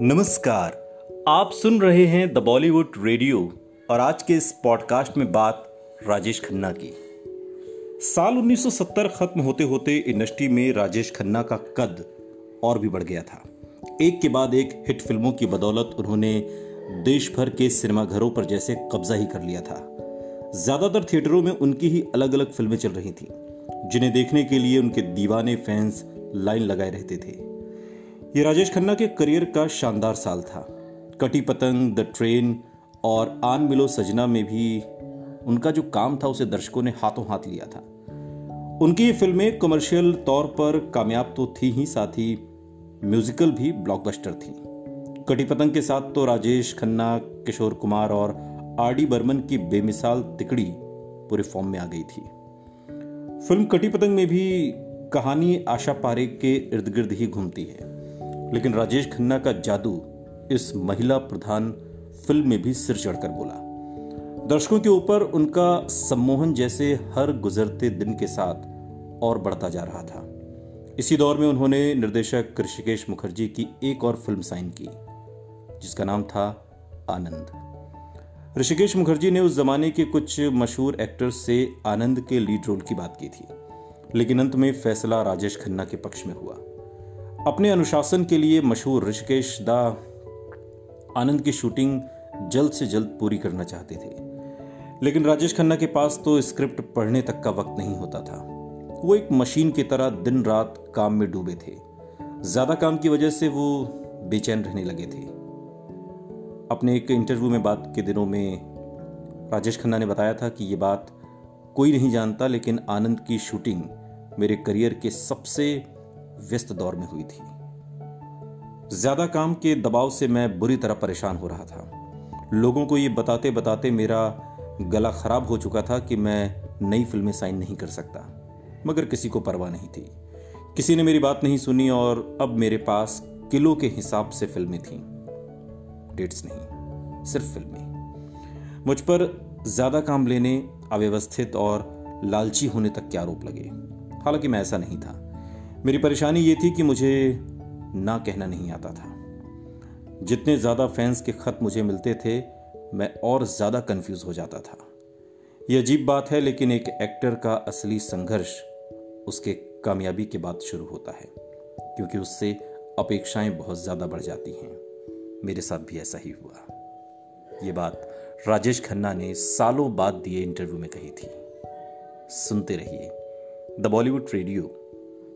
नमस्कार। आप सुन रहे हैं द बॉलीवुड रेडियो और आज के इस पॉडकास्ट में बात राजेश खन्ना की। साल 1970 खत्म होते होते इंडस्ट्री में राजेश खन्ना का कद और भी बढ़ गया था। एक के बाद एक हिट फ़िल्मों की बदौलत उन्होंने देश भर के सिनेमाघरों पर जैसे कब्जा ही कर लिया था। ज़्यादातर थिएटरों में उनकी ही अलग अलग फ़िल्में चल रही थीं, जिन्हें देखने के लिए उनके दीवाने फैंस लाइन लगाए रहते थे। ये राजेश खन्ना के करियर का शानदार साल था। कटी पतंग, द ट्रेन और आन मिलो सजना में भी उनका जो काम था, उसे दर्शकों ने हाथों हाथ लिया था। उनकी ये फ़िल्में कमर्शियल तौर पर कामयाब तो थी ही, साथ ही म्यूजिकल भी ब्लॉकबस्टर थी। कटी पतंग के साथ तो राजेश खन्ना, किशोर कुमार और आर डी बर्मन की बेमिसाल तिकड़ी पूरे फॉर्म में आ गई थी। फ़िल्म कटी पतंग में भी कहानी आशा पारे के इर्द गिर्द ही घूमती है। लेकिन राजेश खन्ना का जादू इस महिला प्रधान फ़िल्म में भी सिर चढ़कर बोला। दर्शकों के ऊपर उनका सम्मोहन जैसे हर गुजरते दिन के साथ और बढ़ता जा रहा था। इसी दौर में उन्होंने निर्देशक ऋषिकेश मुखर्जी की एक और फ़िल्म साइन की, जिसका नाम था आनंद। ऋषिकेश मुखर्जी ने उस जमाने के कुछ मशहूर एक्टर्स से आनंद के लीड रोल की बात की थी, लेकिन अंत में फैसला राजेश खन्ना के पक्ष में हुआ। अपने अनुशासन के लिए मशहूर ऋषिकेश दा आनंद की शूटिंग जल्द से जल्द पूरी करना चाहते थे। लेकिन राजेश खन्ना के पास तो स्क्रिप्ट पढ़ने तक का वक्त नहीं होता था। वो एक मशीन की तरह दिन रात काम में डूबे थे। ज़्यादा काम की वजह से वो बेचैन रहने लगे थे। अपने एक इंटरव्यू में बात के दिनों में राजेश खन्ना ने बताया था कि ये बात कोई नहीं जानता, लेकिन आनंद की शूटिंग मेरे करियर के सबसे व्यस्त दौर में हुई थी। ज़्यादा काम के दबाव से मैं बुरी तरह परेशान हो रहा था। लोगों को ये बताते बताते मेरा गला खराब हो चुका था कि मैं नई फ़िल्में साइन नहीं कर सकता। मगर किसी को परवाह नहीं थी। किसी ने मेरी बात नहीं सुनी और अब मेरे पास किलो के हिसाब से फ़िल्में थीं। डेट्स नहीं, सिर्फ़ फ़िल्में। मुझ पर ज़्यादा काम लेने, अव्यवस्थित और लालची होने तक के आरोप लगे? हालाँकि मैं ऐसा नहीं था। मेरी परेशानी ये थी कि मुझे ना कहना नहीं आता था। जितने ज़्यादा फैंस के खत मुझे मिलते थे, मैं और ज़्यादा कंफ्यूज हो जाता था। ये अजीब बात है, लेकिन एक एक्टर का असली संघर्ष उसके कामयाबी के बाद शुरू होता है, क्योंकि उससे अपेक्षाएँ बहुत ज़्यादा बढ़ जाती हैं। मेरे साथ भी ऐसा ही हुआ। ये बात राजेश खन्ना ने सालों बाद दिए इंटरव्यू में कही थी। सुनते रहिए द बॉलीवुड रेडियो